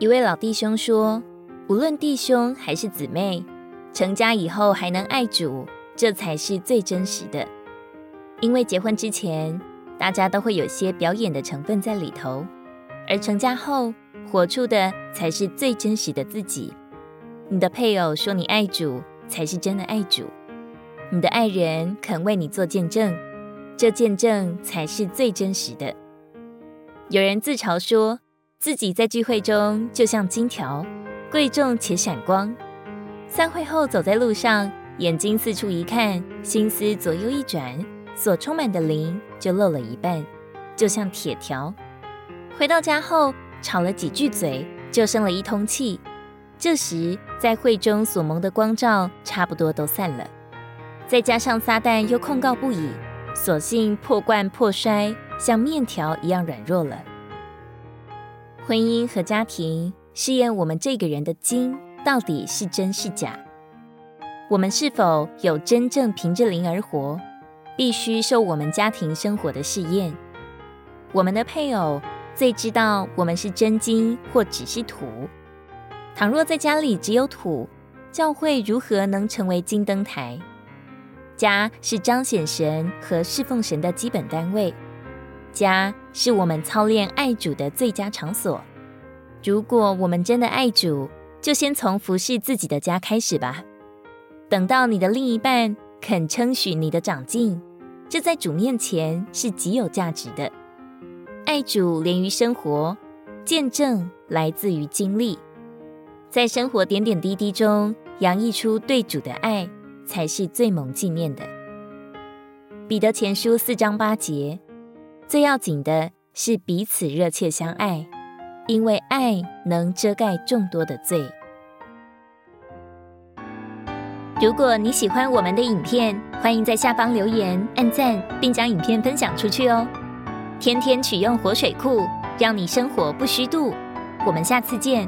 一位老弟兄说：“无论弟兄还是姊妹，成家以后还能爱主，这才是最真实的。因为结婚之前，大家都会有些表演的成分在里头，而成家后，活出的才是最真实的自己。你的配偶说你爱主，才是真的爱主；你的爱人肯为你做见证，这见证才是最真实的。有人自嘲说自己在聚会中就像金条，贵重且闪光；散会后走在路上，眼睛四处一看，心思左右一转，所充满的灵就漏了一半，就像铁条。回到家后，吵了几句嘴，就生了一通气。这时，在会中所蒙的光照差不多都散了，再加上撒旦又控告不已，索性破罐破摔，像面条一样软弱了。婚姻和家庭试验我们这个人的筋到底是真是假，我们是否有真正凭着灵而活，必须受我们家庭生活的试验。我们的配偶。最知道我们是真金或只是土。倘若在家里只有土，教会如何能成为金灯台？家是彰显神和侍奉神的基本单位，家是我们操练爱主的最佳场所。如果我们真的爱主，就先从服侍自己的家开始吧。等到你的另一半肯称许你的长进，这在主面前是极有价值的。爱主连于生活，见证来自于经历，在生活点点滴滴中洋溢出对主的爱，才是最蒙纪念的。彼得前书四章八节，最要紧的是彼此热切相爱，因为爱能遮盖众多的罪。如果你喜欢我们的影片，欢迎在下方留言、按赞，并将影片分享出去哦。天天取用活水库，让你生活不虚度。我们下次见。